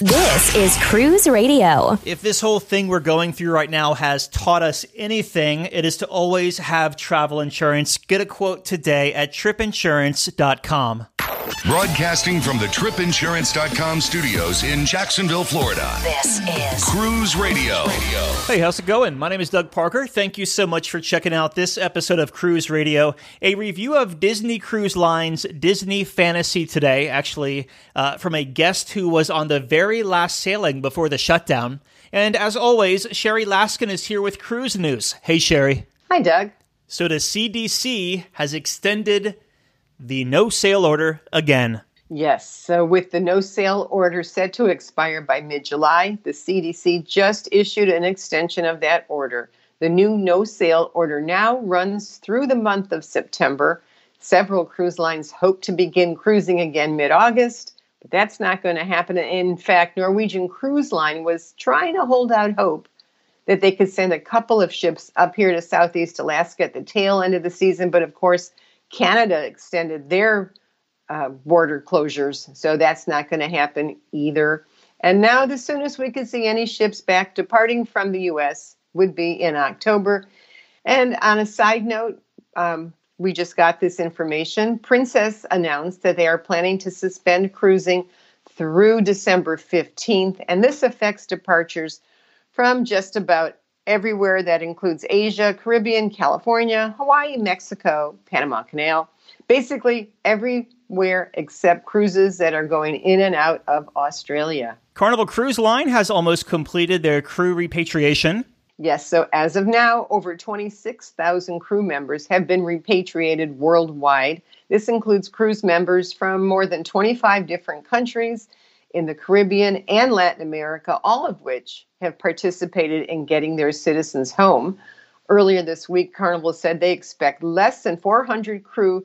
This is Cruise Radio. If this whole thing we're going through right now has taught us anything, it is to always have travel insurance. Get a quote today at tripinsurance.com. Broadcasting from the tripinsurance.com studios in Jacksonville, Florida. This is Cruise Radio. Hey, how's it going? My name is Doug Parker. Thank you so much for checking out this episode of Cruise Radio, a review of Disney Cruise Line's Disney Fantasy today, actually, uh, from a guest who was on the very last sailing before the shutdown. And as always, Sherry Laskin is here with cruise news. Hey, Sherry. Hi, Doug. So the CDC has extended the no sale order again. Yes, so with the no sale order set to expire by mid July, the CDC just issued an extension of that order. The new no sale order now runs through the month of September. Several cruise lines hope to begin cruising again mid August, but that's not going to happen. In fact, Norwegian Cruise Line was trying to hold out hope that they could send a couple of ships up here to Southeast Alaska at the tail end of the season, but of course, Canada extended their uh, border closures, so that's not going to happen either. And now, the soonest we could see any ships back departing from the U.S. would be in October. And on a side note, um, we just got this information. Princess announced that they are planning to suspend cruising through December 15th, and this affects departures from just about everywhere that includes Asia, Caribbean, California, Hawaii, Mexico, Panama Canal, basically everywhere except cruises that are going in and out of Australia. Carnival Cruise Line has almost completed their crew repatriation. Yes, so as of now, over 26,000 crew members have been repatriated worldwide. This includes cruise members from more than 25 different countries in the Caribbean and Latin America, all of which have participated in getting their citizens home. Earlier this week, Carnival said they expect less than 400 crew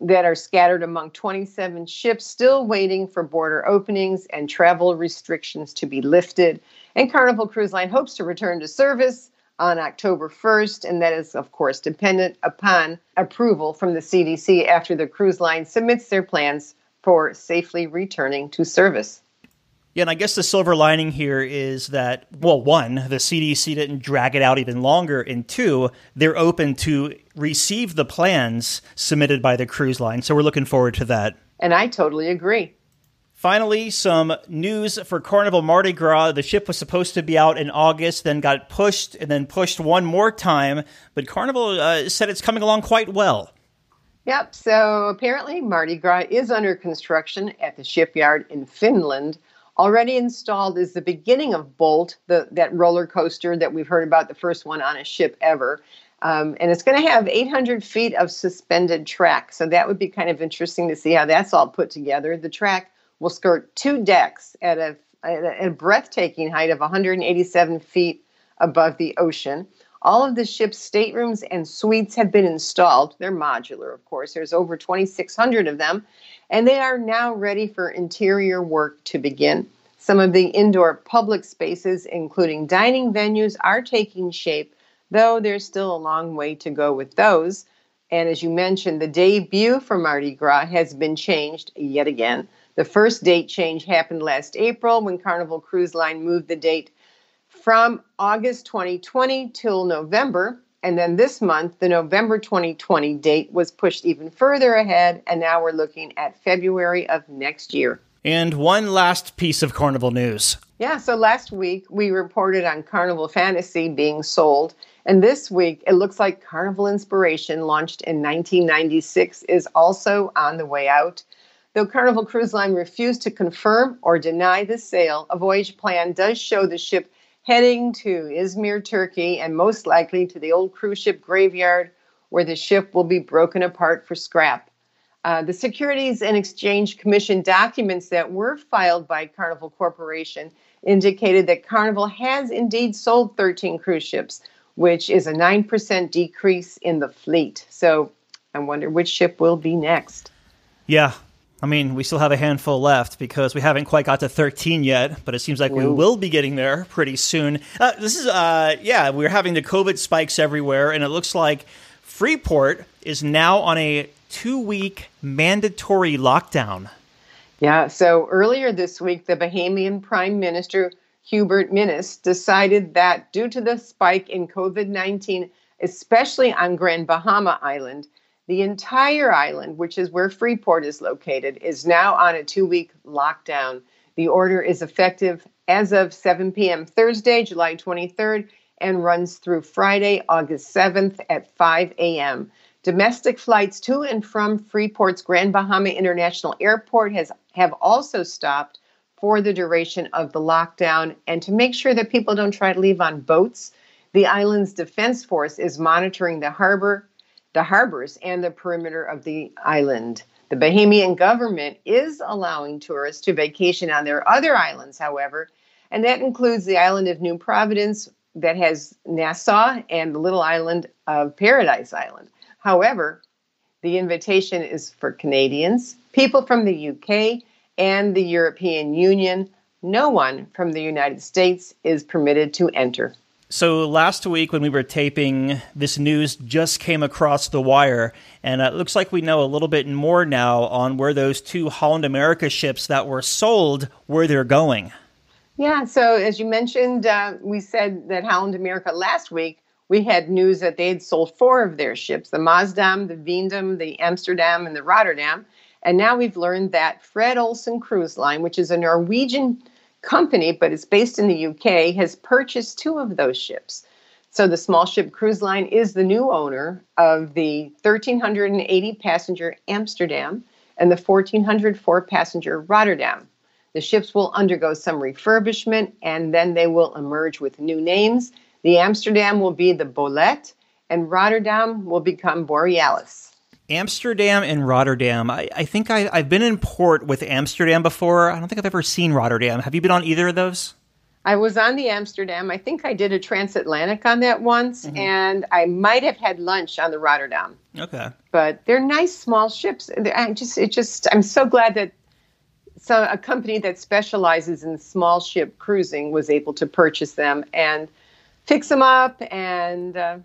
that are scattered among 27 ships still waiting for border openings and travel restrictions to be lifted. And Carnival Cruise Line hopes to return to service on October 1st, and that is, of course, dependent upon approval from the CDC after the cruise line submits their plans for safely returning to service. Yeah, and I guess the silver lining here is that, well, one, the CDC didn't drag it out even longer, and two, they're open to receive the plans submitted by the cruise line. So we're looking forward to that. And I totally agree. Finally, some news for Carnival Mardi Gras. The ship was supposed to be out in August, then got pushed, and then pushed one more time. But Carnival uh, said it's coming along quite well. Yep, so apparently Mardi Gras is under construction at the shipyard in Finland. Already installed is the beginning of Bolt, the, that roller coaster that we've heard about, the first one on a ship ever. Um, and it's going to have 800 feet of suspended track. So that would be kind of interesting to see how that's all put together. The track will skirt two decks at a, at a, breathtaking height of 187 feet above the ocean. All of the ship's staterooms and suites have been installed. They're modular, of course. There's over 2,600 of them and they are now ready for interior work to begin. Some of the indoor public spaces, including dining venues, are taking shape, though there's still a long way to go with those. And as you mentioned, the debut for Mardi Gras has been changed yet again. The first date change happened last April when Carnival Cruise Line moved the date from August 2020 till November and then this month, the November 2020 date was pushed even further ahead, and now we're looking at February of next year. And one last piece of Carnival news. Yeah, so last week we reported on Carnival Fantasy being sold. And this week it looks like Carnival Inspiration, launched in 1996, is also on the way out. Though Carnival Cruise Line refused to confirm or deny the sale, a voyage plan does show the ship heading to Izmir, Turkey, and most likely to the old cruise ship graveyard where the ship will be broken apart for scrap. Uh, the Securities and Exchange Commission documents that were filed by Carnival Corporation indicated that Carnival has indeed sold 13 cruise ships, which is a 9% decrease in the fleet. So I wonder which ship will be next. Yeah, I mean, we still have a handful left because we haven't quite got to 13 yet, but it seems like we will be getting there pretty soon. Uh, this is, uh, yeah, we're having the COVID spikes everywhere, and it looks like Freeport is now on a two week mandatory lockdown. Yeah, so earlier this week, the Bahamian Prime Minister Hubert Minnis decided that due to the spike in COVID 19, especially on Grand Bahama Island, the entire island, which is where Freeport is located, is now on a two week lockdown. The order is effective as of 7 p.m. Thursday, July 23rd, and runs through Friday, August 7th at 5 a.m. Domestic flights to and from Freeport's Grand Bahama International Airport has have also stopped for the duration of the lockdown and to make sure that people don't try to leave on boats. The island's defense force is monitoring the harbor, the harbors and the perimeter of the island. The Bahamian government is allowing tourists to vacation on their other islands, however, and that includes the island of New Providence that has Nassau and the little island of Paradise Island. However, the invitation is for Canadians, people from the UK, and the European Union. No one from the United States is permitted to enter. So last week when we were taping, this news just came across the wire, and it looks like we know a little bit more now on where those two Holland America ships that were sold, where they're going. Yeah, so as you mentioned, uh, we said that Holland America last week, we had news that they had sold four of their ships, the Maasdam, the Veendam, the Amsterdam, and the Rotterdam. And now we've learned that Fred Olsen Cruise Line, which is a Norwegian company, but it's based in the UK, has purchased two of those ships. So the small ship cruise line is the new owner of the 1,380 passenger Amsterdam and the 1,404 passenger Rotterdam. The ships will undergo some refurbishment and then they will emerge with new names. The Amsterdam will be the Bolette and Rotterdam will become Borealis. Amsterdam and Rotterdam. I, I think I, I've been in port with Amsterdam before. I don't think I've ever seen Rotterdam. Have you been on either of those? I was on the Amsterdam. I think I did a transatlantic on that once, mm-hmm. and I might have had lunch on the Rotterdam. Okay, but they're nice small ships. I just, it just, I'm so glad that so a company that specializes in small ship cruising was able to purchase them and fix them up, and uh,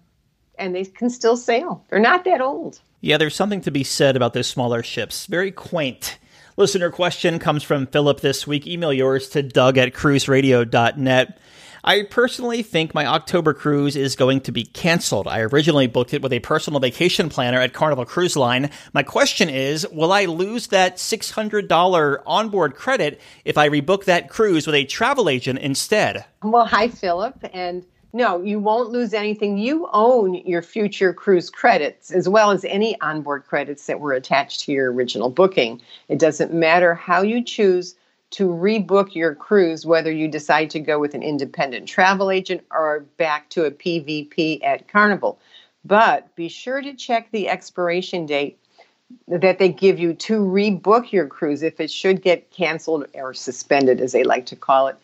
and they can still sail. They're not that old. Yeah, there's something to be said about those smaller ships. Very quaint. Listener question comes from Philip this week. Email yours to doug at cruiseradio.net. I personally think my October cruise is going to be canceled. I originally booked it with a personal vacation planner at Carnival Cruise Line. My question is, will I lose that $600 onboard credit if I rebook that cruise with a travel agent instead? Well, hi, Philip. And no, you won't lose anything. You own your future cruise credits as well as any onboard credits that were attached to your original booking. It doesn't matter how you choose to rebook your cruise, whether you decide to go with an independent travel agent or back to a PVP at Carnival. But be sure to check the expiration date that they give you to rebook your cruise if it should get canceled or suspended, as they like to call it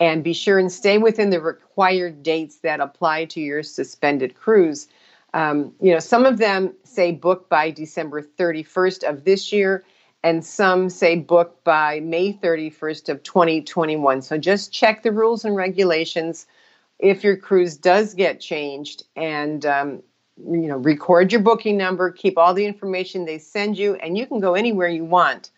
and be sure and stay within the required dates that apply to your suspended cruise. Um, you know, some of them say book by December 31st of this year, and some say book by May 31st of 2021. So just check the rules and regulations if your cruise does get changed and um, you know record your booking number keep all the information they send you and you can go anywhere you want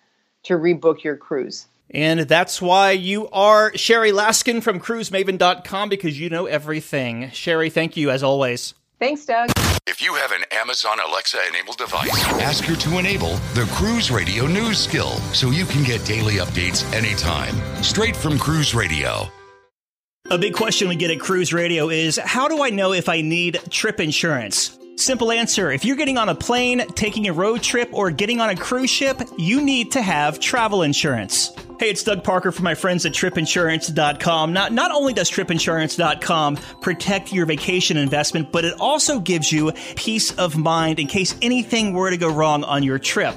to rebook your cruise and that's why you are Sherry Laskin from cruisemaven.com because you know everything. Sherry, thank you as always. Thanks, Doug. If you have an Amazon Alexa enabled device, ask her to enable the Cruise Radio News skill so you can get daily updates anytime, straight from Cruise Radio. A big question we get at Cruise Radio is how do I know if I need trip insurance? Simple answer if you're getting on a plane, taking a road trip, or getting on a cruise ship, you need to have travel insurance. Hey, it's Doug Parker from my friends at tripinsurance.com. Not, not only does tripinsurance.com protect your vacation investment, but it also gives you peace of mind in case anything were to go wrong on your trip.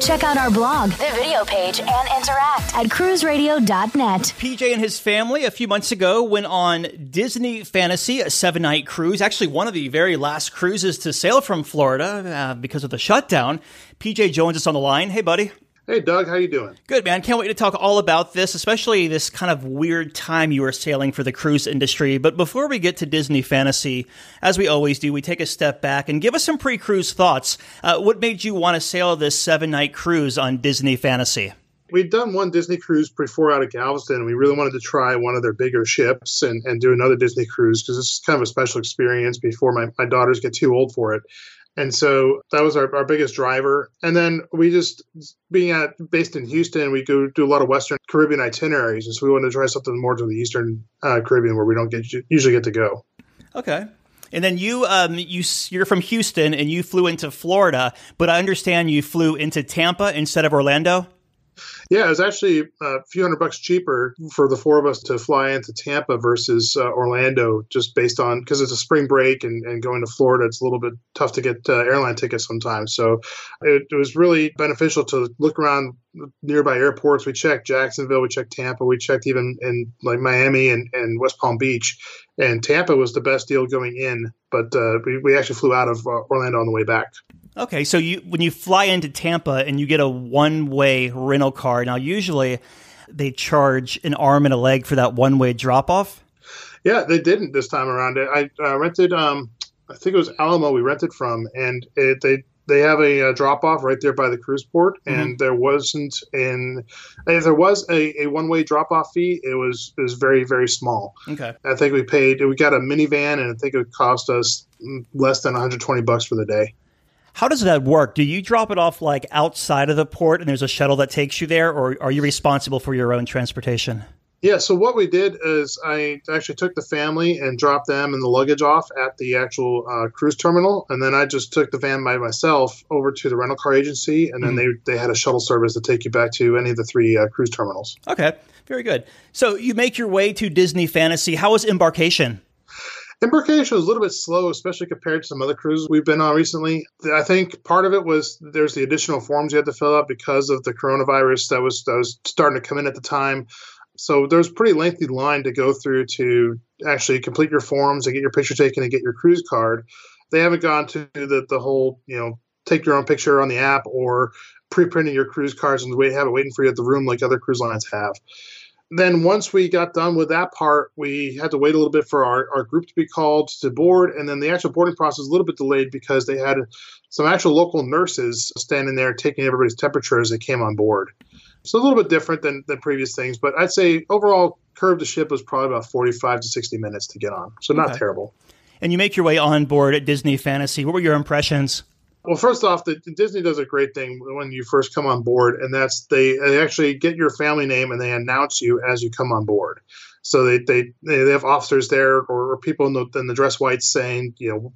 Check out our blog, the video page, and interact at cruiseradio.net. PJ and his family a few months ago went on Disney Fantasy, a seven night cruise. Actually, one of the very last cruises to sail from Florida uh, because of the shutdown. PJ joins us on the line. Hey, buddy. Hey, Doug, how you doing? Good, man. Can't wait to talk all about this, especially this kind of weird time you were sailing for the cruise industry. But before we get to Disney Fantasy, as we always do, we take a step back and give us some pre-cruise thoughts. Uh, what made you want to sail this seven-night cruise on Disney Fantasy? We'd done one Disney cruise before out of Galveston, and we really wanted to try one of their bigger ships and, and do another Disney cruise because it's kind of a special experience before my, my daughters get too old for it. And so that was our, our biggest driver. And then we just, being at based in Houston, we go do a lot of Western Caribbean itineraries. And so we wanted to try something more to the Eastern uh, Caribbean where we don't get usually get to go. Okay. And then you, um, you, you're from Houston and you flew into Florida, but I understand you flew into Tampa instead of Orlando. Yeah, it was actually a few hundred bucks cheaper for the four of us to fly into Tampa versus uh, Orlando, just based on because it's a spring break and, and going to Florida, it's a little bit tough to get uh, airline tickets sometimes. So it, it, was really beneficial to look around nearby airports. We checked Jacksonville, we checked Tampa, we checked even in like Miami and, and West Palm Beach. And Tampa was the best deal going in, but uh, we, we actually flew out of uh, Orlando on the way back. Okay, so you when you fly into Tampa and you get a one-way rental car. Now, usually they charge an arm and a leg for that one-way drop-off. Yeah, they didn't this time around. I uh, rented, um, I think it was Alamo we rented from, and it, they they have a, a drop off right there by the cruise port, mm-hmm. and there wasn't in if there was a, a one way drop off fee, it was it was very very small. Okay, I think we paid we got a minivan, and I think it cost us less than 120 bucks for the day. How does that work? Do you drop it off like outside of the port and there's a shuttle that takes you there, or are you responsible for your own transportation? Yeah, so what we did is I actually took the family and dropped them and the luggage off at the actual uh, cruise terminal, and then I just took the van by myself over to the rental car agency, and then mm-hmm. they they had a shuttle service to take you back to any of the three uh, cruise terminals. Okay, very good. So you make your way to Disney Fantasy. How was embarkation? Embarkation was a little bit slow, especially compared to some other cruises we've been on recently. I think part of it was there's the additional forms you had to fill out because of the coronavirus that was that was starting to come in at the time. So there's a pretty lengthy line to go through to actually complete your forms and get your picture taken and get your cruise card. They haven't gone to the the whole you know take your own picture on the app or pre-printing your cruise cards and wait have it waiting for you at the room like other cruise lines have then once we got done with that part, we had to wait a little bit for our, our group to be called to board. And then the actual boarding process was a little bit delayed because they had some actual local nurses standing there taking everybody's temperature as they came on board. So a little bit different than, than previous things, but I'd say overall curve to ship was probably about 45 to 60 minutes to get on. So not okay. terrible. And you make your way on board at Disney Fantasy. What were your impressions? Well, first off, the, Disney does a great thing when you first come on board, and that's they, they actually get your family name and they announce you as you come on board. So they they, they have officers there or, people in the, in the dress whites saying, you know,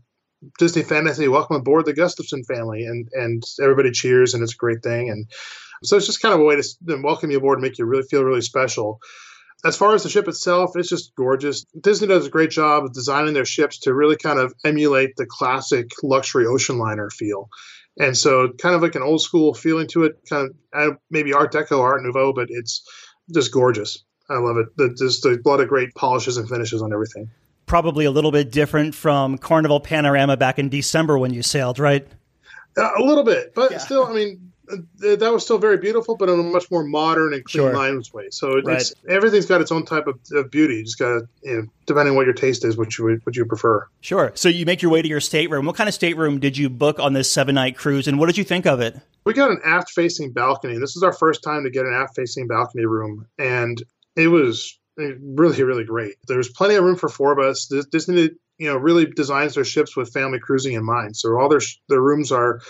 Disney Fantasy, welcome aboard the Gustafson family, and and everybody cheers, and it's a great thing. And so it's just kind of a way to then welcome you aboard and make you really feel really special as far as the ship itself, it's just gorgeous. Disney does a great job of designing their ships to really kind of emulate the classic luxury ocean liner feel. And so, kind of like an old school feeling to it, kind of maybe Art Deco, Art Nouveau, but it's just gorgeous. I love it. There's a lot of great polishes and finishes on everything. Probably a little bit different from Carnival Panorama back in December when you sailed, right? Uh, a little bit, but yeah. still, I mean, that was still very beautiful, but in a much more modern and clean sure. lines way. So right. it's everything's got its own type of, of beauty. You just got to, you know, depending on what your taste is, what you would what you prefer. Sure. So you make your way to your stateroom. What kind of stateroom did you book on this seven night cruise, and what did you think of it? We got an aft facing balcony. This is our first time to get an aft facing balcony room, and it was eh, really really great. There's plenty of room for four of us. Disney, you know, really designs their ships with family cruising in mind. So all their their rooms are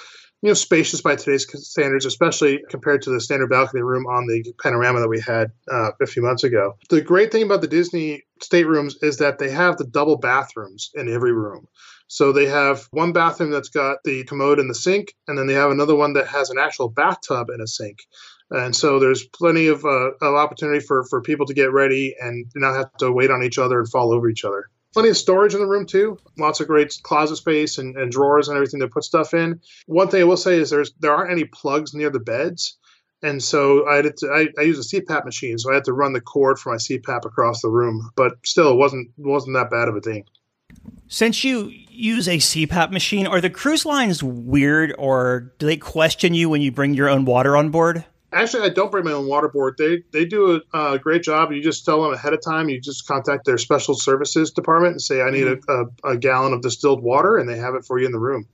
you know spacious by today's standards, especially compared to the standard balcony room on the panorama that we had uh, a few months ago. The great thing about the Disney staterooms is that they have the double bathrooms in every room. So they have one bathroom that's got the commode and the sink, and then they have another one that has an actual bathtub and a sink. And so there's plenty of, uh, of opportunity for, for people to get ready and not have to wait on each other and fall over each other. Plenty of storage in the room too. Lots of great closet space and, and drawers and everything to put stuff in. One thing I will say is there's there aren't any plugs near the beds. And so I had to, I, I use a CPAP machine, so I had to run the cord for my CPAP across the room. But still, it wasn't wasn't that bad of a thing. Since you use a CPAP machine, are the cruise lines weird, or do they question you when you bring your own water on board? Actually, I don't bring my own water board. They they do a, a great job. You just tell them ahead of time. You just contact their special services department and say, "I need mm-hmm. a, a, a gallon of distilled water," and they have it for you in the room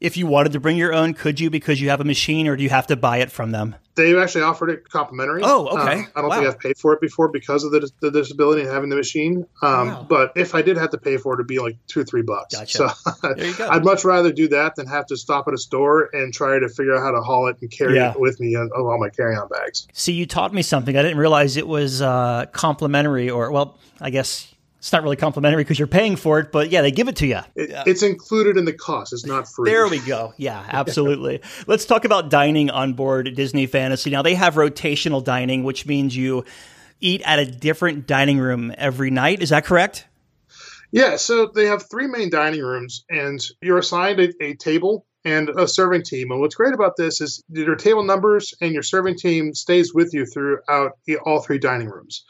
if you wanted to bring your own, could you because you have a machine, or do you have to buy it from them? They actually offered it complimentary. Oh, okay. Uh, I don't wow. think I've paid for it before because of the, the disability and having the machine. Um, wow. But if I did have to pay for it, it'd be like two or three bucks. Gotcha. So there you go. I'd much rather do that than have to stop at a store and try to figure out how to haul it and carry yeah. it with me on, on all my carry-on bags. See, you taught me something. I didn't realize it was uh, complimentary, or well, I guess it's not really complimentary because you're paying for it, but yeah, they give it to you. It, it's included in the cost. It's not free. There we go. Yeah, absolutely. Let's talk about dining on board Disney Fantasy. Now, they have rotational dining, which means you eat at a different dining room every night. Is that correct? Yeah, so they have three main dining rooms, and you're assigned a, a table and a serving team. And what's great about this is your table numbers and your serving team stays with you throughout all three dining rooms.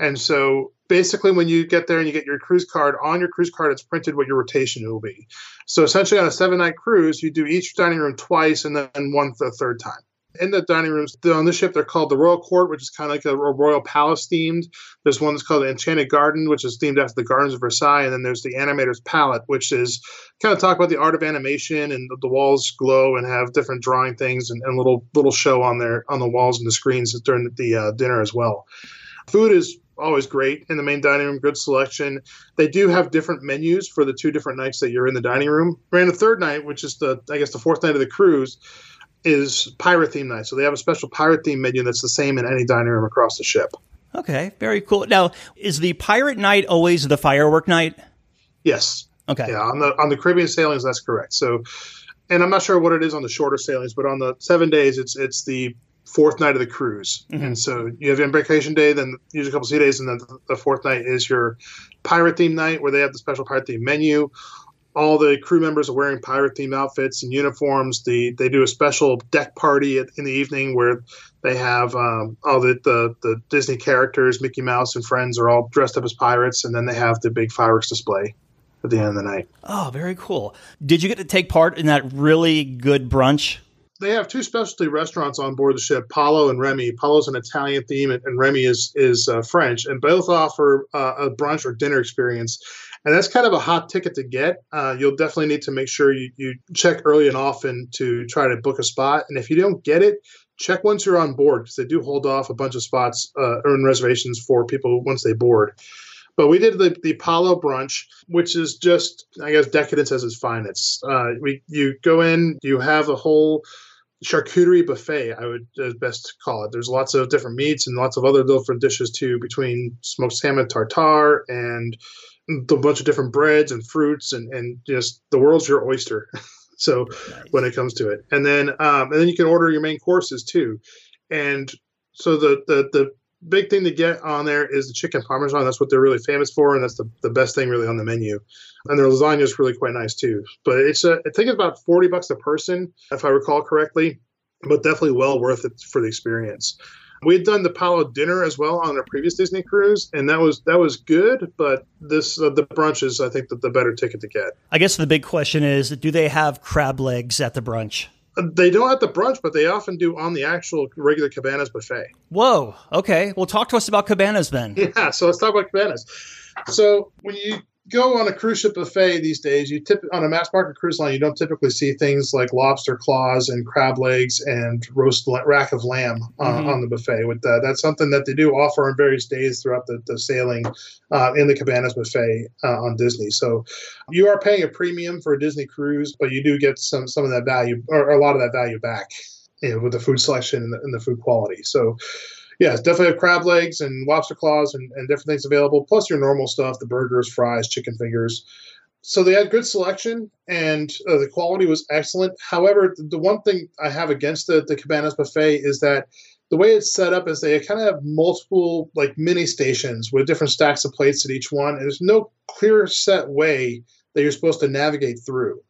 And so basically when you get there and you get your cruise card on your cruise card it's printed what your rotation will be. So essentially on a seven night cruise you do each dining room twice and then one the third time. In the dining rooms on the ship they're called the royal court which is kind of like a royal palace themed. There's one that's called the enchanted garden which is themed after the gardens of versailles and then there's the animator's palette which is kind of talk about the art of animation and the walls glow and have different drawing things and, and little little show on there on the walls and the screens during the uh, dinner as well. Food is always great in the main dining room, good selection. They do have different menus for the two different nights that you're in the dining room. And the third night, which is the I guess the fourth night of the cruise, is pirate theme night. So they have a special pirate theme menu that's the same in any dining room across the ship. Okay, very cool. Now, is the pirate night always the firework night? Yes. Okay. Yeah, on the on the Caribbean sailings, that's correct. So, and I'm not sure what it is on the shorter sailings, but on the seven days, it's it's the fourth night of the cruise. Mm-hmm. And so you have embarkation day, then usually a couple sea days, and then the fourth night is your pirate theme night where they have the special pirate theme menu. All the crew members are wearing pirate theme outfits and uniforms. The they do a special deck party at, in the evening where they have um, all the, the the Disney characters, Mickey Mouse and friends, are all dressed up as pirates, and then they have the big fireworks display at the end of the night. Oh, very cool! Did you get to take part in that really good brunch? They have two specialty restaurants on board the ship, Palo and Remy. Palo's an Italian theme, and Remy is is uh, French, and both offer uh, a brunch or dinner experience. And that's kind of a hot ticket to get. Uh, you'll definitely need to make sure you, you check early and often to try to book a spot. And if you don't get it, check once you're on board because they do hold off a bunch of spots uh, earn reservations for people once they board. But we did the, the Palo brunch, which is just, I guess, decadence as its finest. Uh, we you go in, you have a whole charcuterie buffet, I would uh, best call it. There's lots of different meats and lots of other different dishes too, between smoked salmon tartare and a bunch of different breads and fruits, and, and just the world's your oyster. so nice. when it comes to it, and then um, and then you can order your main courses too, and so the the the big thing to get on there is the chicken parmesan. That's what they're really famous for, and that's the, the best thing really on the menu. And their lasagna is really quite nice too. But it's a, I think it's about forty bucks a person, if I recall correctly. But definitely well worth it for the experience. We had done the Palo dinner as well on a previous Disney cruise, and that was that was good. But this uh, the brunch is, I think, the, the better ticket to get. I guess the big question is, do they have crab legs at the brunch? They don't at the brunch, but they often do on the actual regular cabanas buffet. Whoa. Okay. Well, talk to us about cabanas then. Yeah. So let's talk about cabanas. So when you go on a cruise ship buffet these days, you tip on a mass market cruise line, you don't typically see things like lobster claws and crab legs and roast rack of lamb uh, mm-hmm. on the buffet. With uh, that's something that they do offer on various days throughout the, the sailing uh, in the cabanas buffet uh, on Disney. So you are paying a premium for a Disney cruise, but you do get some some of that value or a lot of that value back you know, with the food selection and the, and the food quality. So yeah, definitely have crab legs and lobster claws and, and different things available, plus your normal stuff the burgers, fries, chicken fingers. So they had good selection and uh, the quality was excellent. However, the one thing I have against the, the Cabanas buffet is that the way it's set up is they kind of have multiple like mini stations with different stacks of plates at each one. And there's no clear set way that you're supposed to navigate through.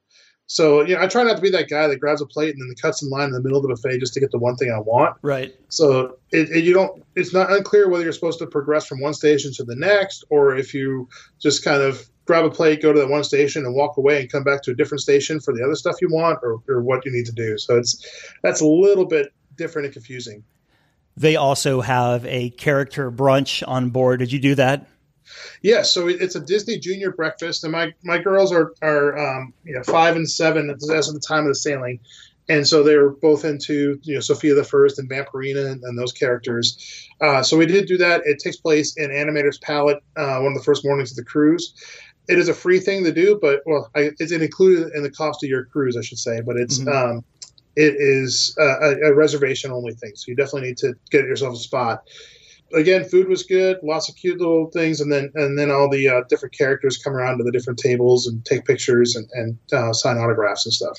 So you know, I try not to be that guy that grabs a plate and then cuts in line in the middle of the buffet just to get the one thing I want. Right. So it, it, you don't. It's not unclear whether you're supposed to progress from one station to the next, or if you just kind of grab a plate, go to that one station, and walk away and come back to a different station for the other stuff you want, or, or what you need to do. So it's that's a little bit different and confusing. They also have a character brunch on board. Did you do that? Yeah, so it's a Disney Junior breakfast, and my my girls are are um, you know five and seven as of the time of the sailing, and so they're both into you know Sofia the First and Vampirina and, and those characters. Uh, so we did do that. It takes place in Animator's Palette, uh, one of the first mornings of the cruise. It is a free thing to do, but well, I, it's included in the cost of your cruise, I should say. But it's mm-hmm. um, it is a, a reservation only thing, so you definitely need to get yourself a spot again, food was good, lots of cute little things, and then and then all the uh, different characters come around to the different tables and take pictures and, and uh, sign autographs and stuff.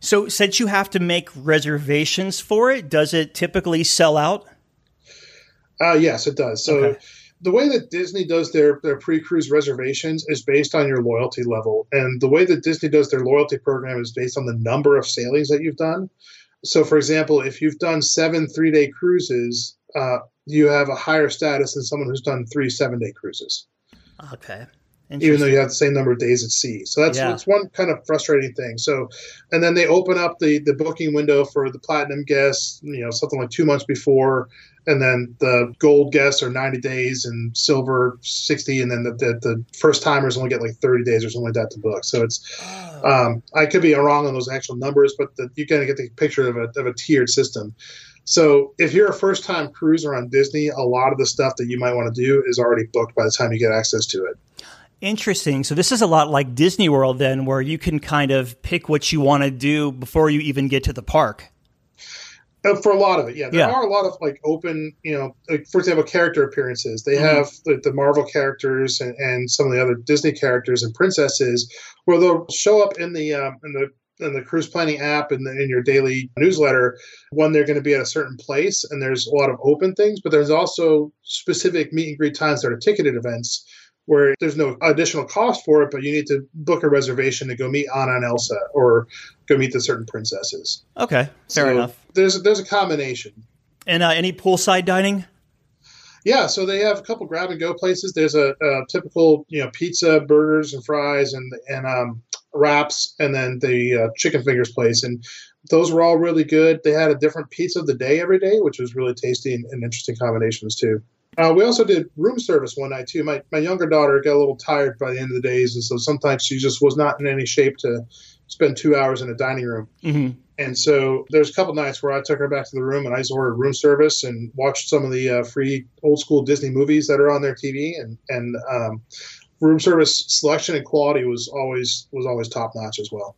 So, since you have to make reservations for it, does it typically sell out? Uh, yes, it does. So. Okay. The way that Disney does their, their pre cruise reservations is based on your loyalty level. And the way that Disney does their loyalty program is based on the number of sailings that you've done. So, for example, if you've done seven three day cruises, uh, you have a higher status than someone who's done three seven day cruises. Okay. Even though you have the same number of days at sea, so that's yeah. that's one kind of frustrating thing. So, and then they open up the the booking window for the platinum guests, you know, something like two months before, and then the gold guests are 90 days and silver 60 and then the, the, the first timers only get like 30 days or something like that to book so it's oh. um, i could be wrong on those actual numbers but the, you kind of get the picture of a, of a tiered system so if you're a first time cruiser on Disney, a lot of the stuff that you might want to do is already booked by the time you get access to it. Interesting. So this is a lot like Disney World then where you can kind of pick what you want to do before you even get to the park. Uh, for a lot of it, yeah, there yeah. are a lot of like open, you know, like for example, character appearances. They mm-hmm. have the, the, Marvel characters and, and, some of the other Disney characters and princesses, where they'll show up in the um, in the in the cruise planning app and in your daily newsletter when they're going to be at a certain place and there's a lot of open things but there's also specific meet and greet times that are ticketed events where there's no additional cost for it but you need to book a reservation to go meet anna and elsa or go meet the certain princesses. Okay fair so enough. there's there's a combination. And uh, any poolside dining? Yeah, so they have a couple grab and go places. There's a, a typical, you know, pizza, burgers, and fries, and and um, wraps, and then the uh, chicken fingers place, and those were all really good. They had a different pizza of the day every day, which was really tasty and, and interesting combinations too. Uh, we also did room service one night too. My my younger daughter got a little tired by the end of the days, and so sometimes she just was not in any shape to spend two hours in a dining room. Mm-hmm. And so there's a couple nights where I took her back to the room and I just ordered room service and watched some of the uh, free old school Disney movies that are on their TV and and um, room service selection and quality was always was always top notch as well.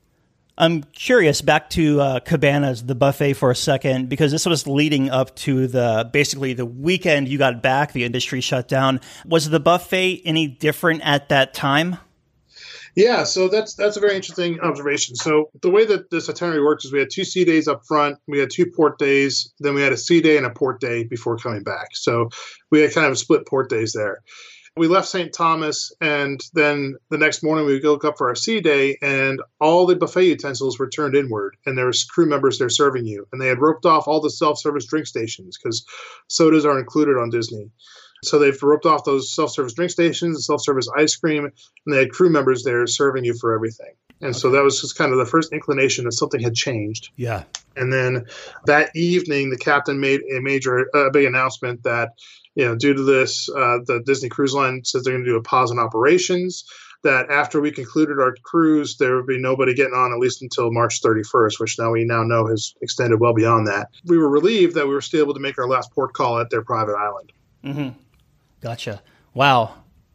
I'm curious back to uh, Cabanas, the buffet for a second, because this was leading up to the basically the weekend you got back, the industry shut down. Was the buffet any different at that time? Yeah, so that's that's a very interesting observation. So the way that this itinerary works is we had two sea days up front, we had two port days, then we had a sea day and a port day before coming back. So we had kind of split port days there. We left St. Thomas, and then the next morning we woke up for our sea day, and all the buffet utensils were turned inward, and there was crew members there serving you, and they had roped off all the self-service drink stations because sodas are included on Disney. So they've roped off those self-service drink stations, self-service ice cream, and they had crew members there serving you for everything. And okay. so that was just kind of the first inclination that something had changed. Yeah. And then that evening, the captain made a major, a uh, big announcement that, you know, due to this, uh, the Disney Cruise Line says they're going to do a pause in operations. That after we concluded our cruise, there would be nobody getting on at least until March 31st, which now we now know has extended well beyond that. We were relieved that we were still able to make our last port call at their private island. Mm-hmm. Gotcha. Wow.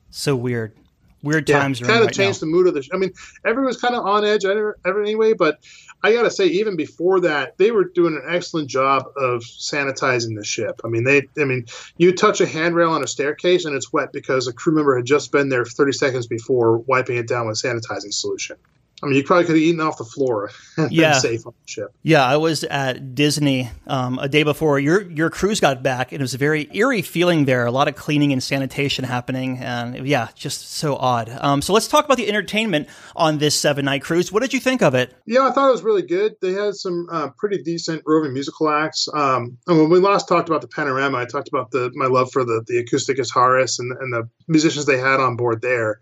So weird. Weird times. Yeah, kind of right changed now. the mood of the. Sh- I mean, everyone was kind of on edge ever anyway, but I gotta say, even before that, they were doing an excellent job of sanitizing the ship. I mean, they. I mean, you touch a handrail on a staircase and it's wet because a crew member had just been there 30 seconds before wiping it down with sanitizing solution. I mean, you probably could have eaten off the floor and Yeah. been safe on the ship. Yeah, I was at Disney um, a day before your your cruise got back, and it was a very eerie feeling there. A lot of cleaning and sanitation happening, and yeah, just so odd. Um, so let's talk about the entertainment on this seven night cruise. What did you think of it? Yeah, I thought it was really good. They had some uh, pretty decent roving musical acts. Um, and when we last talked about the panorama, I talked about the my love for the the acoustic guitarists and, and the musicians they had on board there.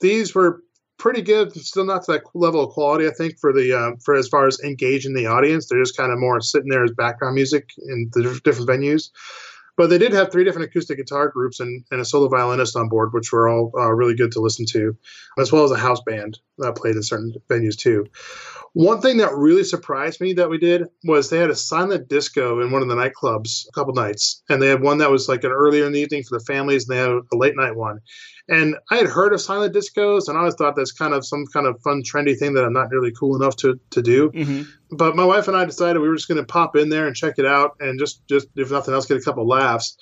These were pretty good. Still not to that level of quality, I think, for the uh, for as far as engaging the audience. They're just kind of more sitting there as background music in the different venues. But they did have three different acoustic guitar groups and, and a solo violinist on board, which were all uh, really good to listen to, as well as a house band that played in certain venues too. One thing that really surprised me that we did was they had a silent disco in one of the nightclubs a couple nights, and they had one that was like an earlier in the evening for the families, and they had a late night one. And I had heard of silent discos, and I always thought that's kind of some kind of fun, trendy thing that I'm not really cool enough to to do. Mm-hmm. But my wife and I decided we were just going to pop in there and check it out, and just just if nothing else, get a couple laughs.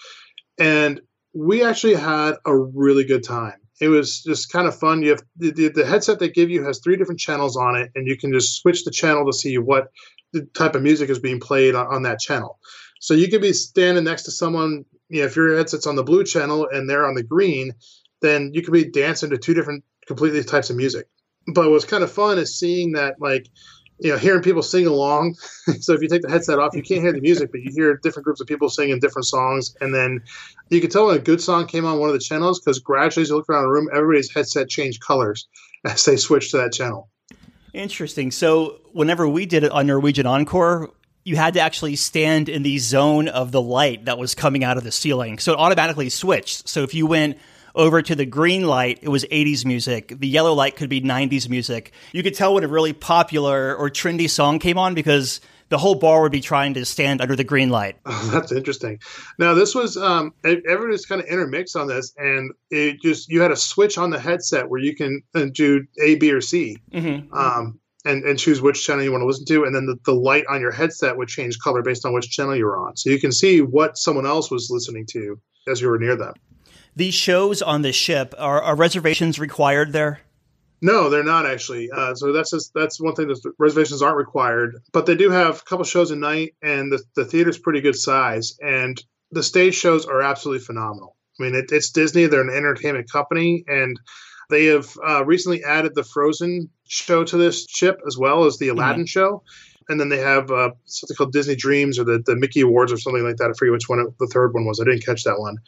And we actually had a really good time. It was just kind of fun. You have the, the, headset they give you has three different channels on it, and you can just switch the channel to see what the type of music is being played on, on that channel. So you could be standing next to someone, you know, if your headset's on the blue channel and they're on the green, then you could be dancing to two different completely types of music. But what's kind of fun is seeing that, like, you know, hearing people sing along. so if you take the headset off, you can't hear the music, but you hear different groups of people singing different songs. And then you can tell when a good song came on one of the channels because gradually, as you look around the room, everybody's headset changed colors as they switched to that channel. Interesting. So whenever we did it on Norwegian Encore, you had to actually stand in the zone of the light that was coming out of the ceiling. So it automatically switched. So if you went over to the green light, it was 80s music. The yellow light could be 90s music. You could tell when a really popular or trendy song came on because the whole bar would be trying to stand under the green light. Oh, that's interesting. Now this was um, everybody's kind of intermixed on this, and it just you had a switch on the headset where you can uh, do A, B, or C, Mm-hmm. um, and and choose which channel you want to listen to, and then the, the light on your headset would change color based on which channel you were on, so you can see what someone else was listening to as you were near them. These shows on the ship are, are reservations required there? No, they're not actually. Uh, so that's just, that's one thing. that reservations aren't required, but they do have a couple shows a night, and the the theater's pretty good size, and the stage shows are absolutely phenomenal. I mean, it, it's Disney; they're an entertainment company, and they have uh, recently added the Frozen show to this ship as well as the Aladdin show. And then they have uh, something called Disney Dreams or the, the Mickey Awards or something like that. I forget which one the third one was. I didn't catch that one.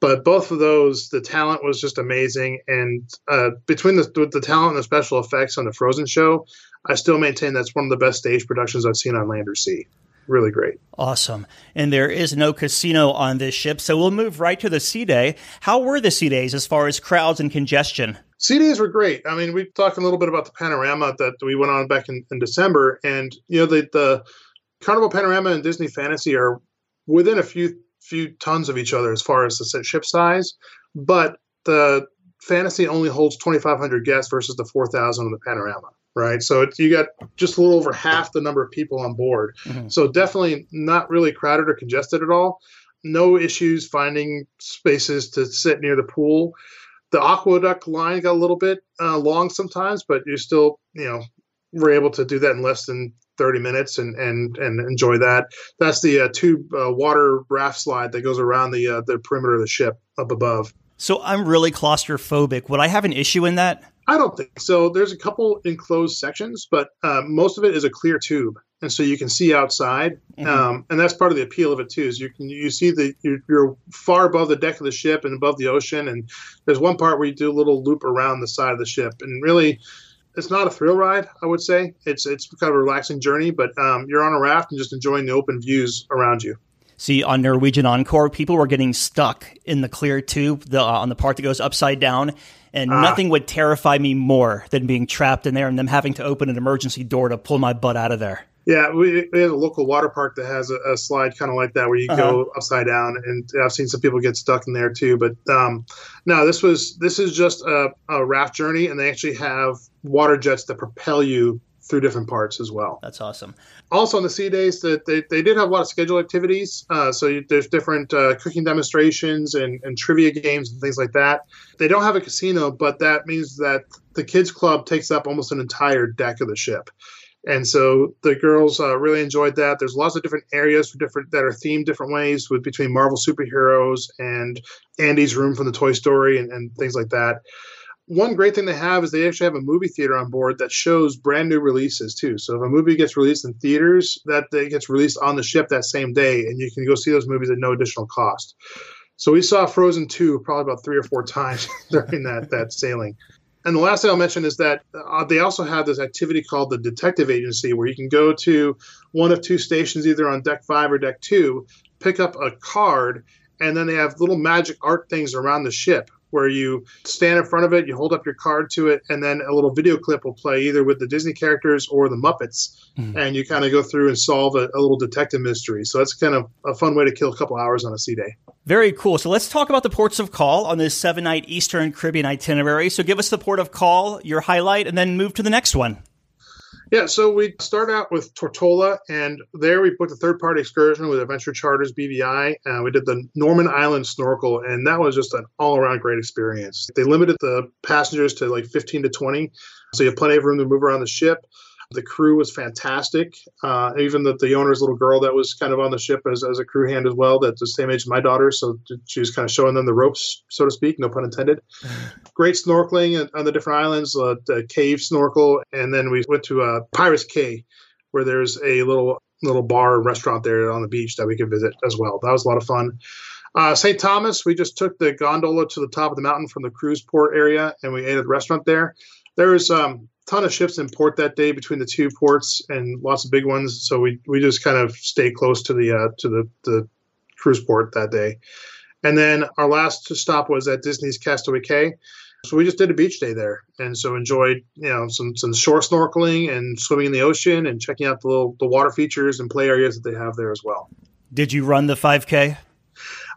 But both of those, the talent was just amazing. And uh, between the, the talent and the special effects on the Frozen show, I still maintain that's one of the best stage productions I've seen on land or sea. Really great. Awesome. And there is no casino on this ship, so we'll move right to the sea day. How were the sea days as far as crowds and congestion? CDs were great. I mean, we talked a little bit about the panorama that we went on back in, in December, and you know the the Carnival Panorama and Disney Fantasy are within a few few tons of each other as far as the ship size, but the Fantasy only holds 2,500 guests versus the 4,000 on the Panorama, right? So it, you got just a little over half the number of people on board. Mhm. So definitely not really crowded or congested at all. No issues finding spaces to sit near the pool the AquaDuck line got a little bit uh, long sometimes, but you still, you know, were able to do that in less than 30 minutes and and and enjoy that. That's the uh, tube uh, water raft slide that goes around the uh, the perimeter of the ship up above. So I'm really claustrophobic. Would I have an issue in that? I don't think so. There's a couple enclosed sections, but uh, most of it is a clear tube, and so you can see outside. Mhm. Um, and that's part of the appeal of it too. Is you can you see the you're, you're far above the deck of the ship and above the ocean, and there's one part where you do a little loop around the side of the ship, and really. It's not a thrill ride, I would say. It's it's kind of a relaxing journey, but um, you're on a raft and just enjoying the open views around you. See, on Norwegian Encore, people were getting stuck in the clear tube the, uh, on the part that goes upside down, and Ah. nothing would terrify me more than being trapped in there and them having to open an emergency door to pull my butt out of there. Yeah, we, we have a local water park that has a, a slide kind of like that where you go upside down, and I've seen some people get stuck in there too. But um, no, this was this is just a, a raft journey, and they actually have water jets that propel you through different parts as well. That's awesome. Also on the sea days, that they, they did have a lot of scheduled activities. Uh, so you, there's different uh, cooking demonstrations and, and trivia games and things like that. They don't have a casino, but that means that the kids club takes up almost an entire deck of the ship. And so the girls uh, really enjoyed that. There's lots of different areas for different that are themed different ways with between Marvel superheroes and Andy's room from the Toy Story and, and things like that one great thing they have is they actually have a movie theater on board that shows brand new releases too. So if a movie gets released in theaters, that it gets released on the ship that same day, and you can go see those movies at no additional cost. So we saw Frozen two probably about three or four times during that that sailing. And the last thing I'll mention is that uh, they also have this activity called the Detective Agency, where you can go to one of two stations, either on deck five or deck two, pick up a card, and then they have little magic art things around the ship where you stand in front of it, you hold up your card to it, and then a little video clip will play either with the Disney characters or the Muppets, mm. and you kind of go through and solve a, a, little detective mystery. So that's kind of a fun way to kill a couple hours on a sea day. Very cool. So let's talk about the ports of call on this seven night Eastern Caribbean itinerary. So give us the port of call, your highlight, and then move to the next one. Yeah, so we start out with Tortola, and there we booked a third party excursion with Adventure Charters BVI. And uh, we did the Norman Island snorkel, and that was just an all around great experience. They limited the passengers to like 15 to 20, so you have plenty of room to move around the ship. The crew was fantastic. Uh, even the, the owner's little girl that was kind of on the ship as, as a crew hand as well, that's the same age as my daughter. So she was kind of showing them the ropes, so to speak, no pun intended. Great snorkeling on the different islands, uh, the cave snorkel. And then we went to uh, Pirates Cay, where there's a little little bar and restaurant there on the beach that we could visit as well. That was a lot of fun. Uh, St. Thomas, we just took the gondola to the top of the mountain from the cruise port area and we ate at the restaurant there. There was um, ton of ships in port that day between the two ports and lots of big ones. So we we just kind of stay close to the uh, to the the cruise port that day. And then our last stop was at Disney's Castaway Cay. So we just did a beach day there, and so enjoyed you know some some shore snorkeling and swimming in the ocean and checking out the little the water features and play areas that they have there as well. Did you run the 5K?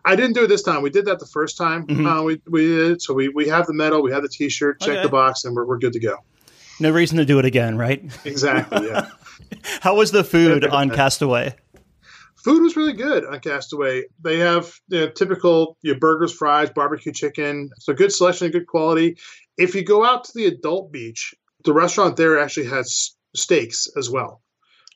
I didn't do it this time. We did that the first time. Mm-hmm. Uh, we we did. So we we have the medal, we have the T-shirt, check okay. the box, and we're we're good to go. No reason to do it again, right? Exactly. Yeah. How was the food on Castaway? Food was really good on Castaway. They have you know, typical your burgers, fries, barbecue chicken. So good selection, good quality. If you go out to the adult beach, the restaurant there actually has steaks as well.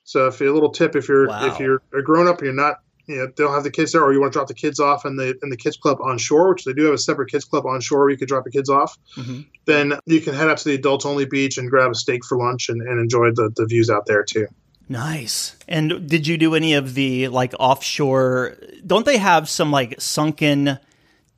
So if a little tip, if you're wow. if you're a grown up and you're not you know, they don't have the kids there, or you want to drop the kids off in the in the kids club on shore, which they do have a separate kids club on shore where you could drop your kids off. Mm-hmm. Then you can head up to the adults only beach and grab a steak for lunch and, and enjoy the, the views out there too. Nice. And did you do any of the like offshore? Don't they have some like sunken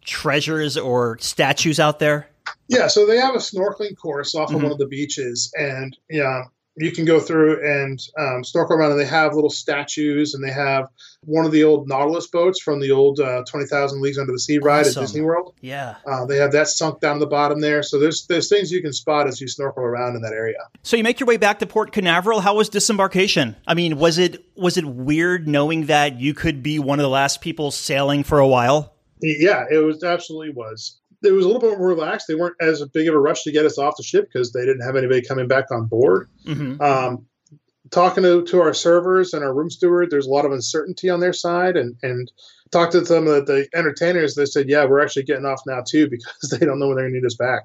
treasures or statues out there? Yeah, so they have a snorkeling course off mm-hmm. of one of the beaches, and yeah, you can go through and um, snorkel around, and they have little statues, and they have one of the old Nautilus boats from the old uh, Twenty Thousand Leagues Under the Sea ride awesome. at Disney World. Yeah, uh, they have that sunk down the bottom there. So there's there's things you can spot as you snorkel around in that area. So you make your way back to Port Canaveral. How was disembarkation? I mean, was it was it weird knowing that you could be one of the last people sailing for a while? Yeah, it was absolutely was it was a little bit more relaxed. They weren't as big of a rush to get us off the ship because they didn't have anybody coming back on board. Mm-hmm. Um, talking to, to our servers and our room steward, there's a lot of uncertainty on their side, and and talked to some of the entertainers. They said, "Yeah, we're actually getting off now too because they don't know when they're going to need us back."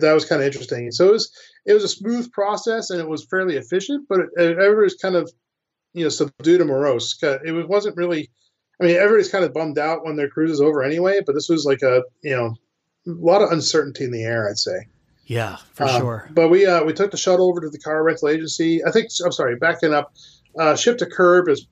That was kind of interesting. So it was it was a smooth process and it was fairly efficient, but it, everybody was kind of you know subdued and morose. It wasn't really. I mean, everybody's kind of bummed out when their cruise is over anyway, but this was like a you know a lot of uncertainty in the air, I'd say. Yeah, for um, sure. But we uh, we took the shuttle over to the car rental agency. I think I'm sorry, backing up, uh, ship to curb is.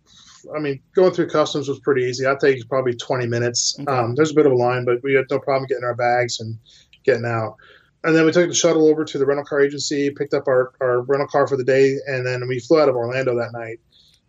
I mean, going through customs was pretty easy. I think it's probably 20 minutes. Okay. Um, there's a bit of a line, but we had no problem getting our bags and getting out. And then we took the shuttle over to the rental car agency, picked up our, our rental car for the day, and then we flew out of Orlando that night.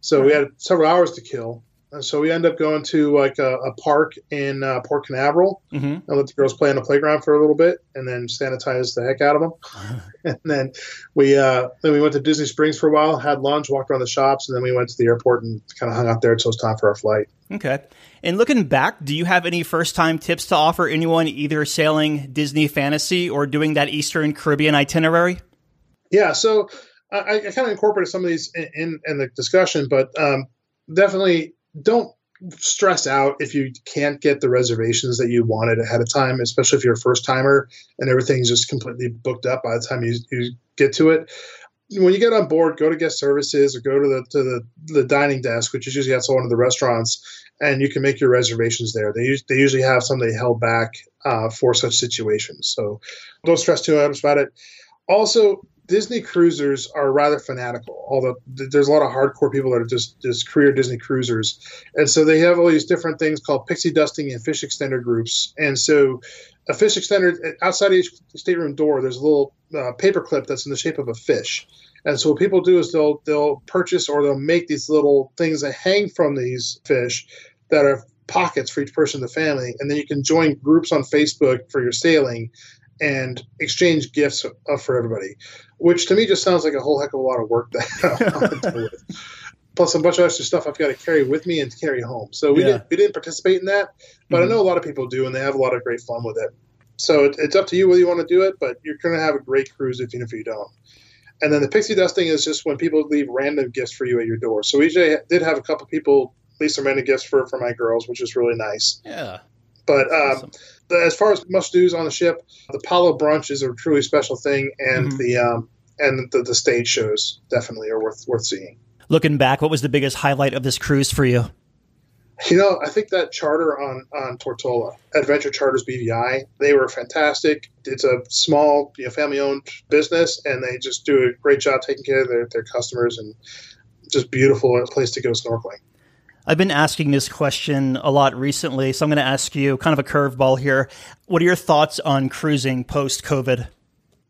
So we had several hours to kill. And so we end up going to like a, a park in uh, Port Canaveral mm-hmm. and let the girls play on the playground for a little bit, and then sanitize the heck out of them. and then we uh, then we went to Disney Springs for a while, had lunch, walked around the shops, and then we went to the airport and kind of hung out there until it's time for our flight. Okay. And looking back, do you have any first time tips to offer anyone either sailing Disney Fantasy or doing that Eastern Caribbean itinerary? Yeah. So I, I kind of incorporated some of these in, in, in the discussion, but um, definitely don't stress out if you can't get the reservations that you wanted ahead of time, especially if you're a first timer and everything's just completely booked up by the time you, you get to it. When you get on board, go to guest services or go to the to the, the dining desk, which is usually at one of the restaurants, and you can make your reservations there. They they usually have something held back uh, for such situations, so don't stress too much about it. Also, Disney cruisers are rather fanatical. Although there's a lot of hardcore people that are just just career Disney cruisers, and so they have all these different things called pixie dusting and fish extender groups. And so, a fish extender outside each stateroom door, there's a little uh, paper clip that's in the shape of a fish. And so what people do is they'll they'll purchase or they'll make these little things that hang from these fish that are pockets for each person in the family, and then you can join groups on Facebook for your sailing and exchange gifts for everybody, which to me just sounds like a whole heck of a lot of work that Plus a bunch of extra stuff I've got to carry with me and carry home. So we yeah. didn't we didn't participate in that, but mm-hmm. I know a lot of people do, and they have a lot of great fun with it. So it, it's up to you whether you want to do it, but you're going to have a great cruise if, even if you don't. And then the pixie dusting is just when people leave random gifts for you at your door. So we did have a couple people leave some random gifts for, for my girls, which is really nice. Yeah. But um, awesome as far as must dos on the ship, the Palo brunch is a truly special thing, and mm-hmm. the um, and the, the stage shows definitely are worth worth seeing. Looking back, what was the biggest highlight of this cruise for you? You know, I think that charter on on Tortola, Adventure Charters BVI, they were fantastic. It's a small, you know, family owned business, and they just do a great job taking care of their, their customers and just beautiful place to go snorkeling. I've been asking this question a lot recently, so I'm going to ask you kind of a curveball here. What are your thoughts on cruising post COVID?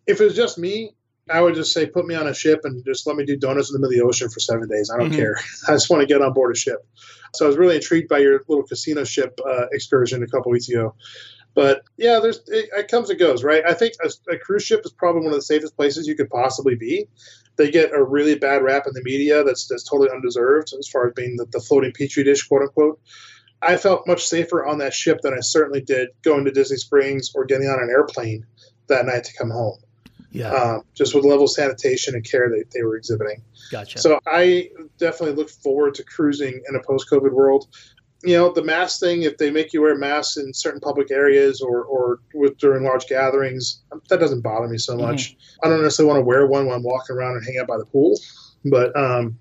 If it was just me, I would just say put me on a ship and just let me do donuts in the middle of the ocean for seven days. I don't mm-hmm. care. I just want to get on board a ship. So I was really intrigued by your little casino ship uh, excursion a couple weeks ago. But yeah, there's it, it, comes and goes, right? I think a, a, cruise ship is probably one of the safest places you could possibly be. They get a really bad rap in the media that's that's totally undeserved as far as being the, the floating petri dish, quote unquote. I felt much safer on that ship than I certainly did going to Disney Springs or getting on an airplane that night to come home. Yeah. Um, just with the level of sanitation and care that they were exhibiting. Gotcha. So I definitely look forward to cruising in a post COVID world you know the mask thing if they make you wear masks in certain public areas or or with during large gatherings that doesn't bother me so much. Mm-hmm. i don't necessarily want to wear one when i'm walking around and hang out by the pool but um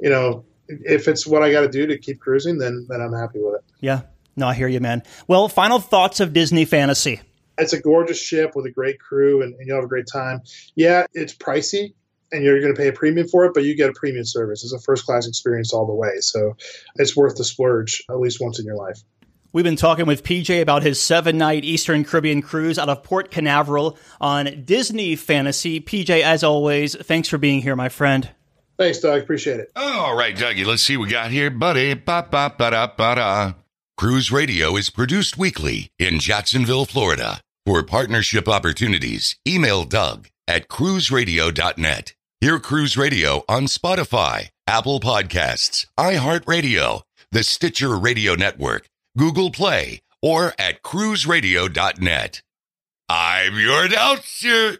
you know if it's what i got to do to keep cruising then then i'm happy with it. Yeah. No i hear you man. Well final thoughts of disney fantasy. It's a gorgeous ship with a great crew and, and you'll have a great time. Yeah it's pricey and you're going to pay a premium for it, but you get a premium service. It's a first class experience all the way. So it's worth the splurge at least once in your life. We've been talking with PJ about his seven night Eastern Caribbean cruise out of Port Canaveral on Disney Fantasy. PJ, as always, thanks for being here, my friend. Thanks, Doug. Appreciate it. All right, Dougie, let's see what we got here, buddy. Ba, ba, ba, da, ba, da. Cruise Radio is produced weekly in Jacksonville, Florida. For partnership opportunities, email Doug at cruiseradio.net. Hear Cruise Radio on Spotify, Apple Podcasts, iHeartRadio, the Stitcher Radio Network, Google Play, or at cruiseradio.net. I'm your announcer.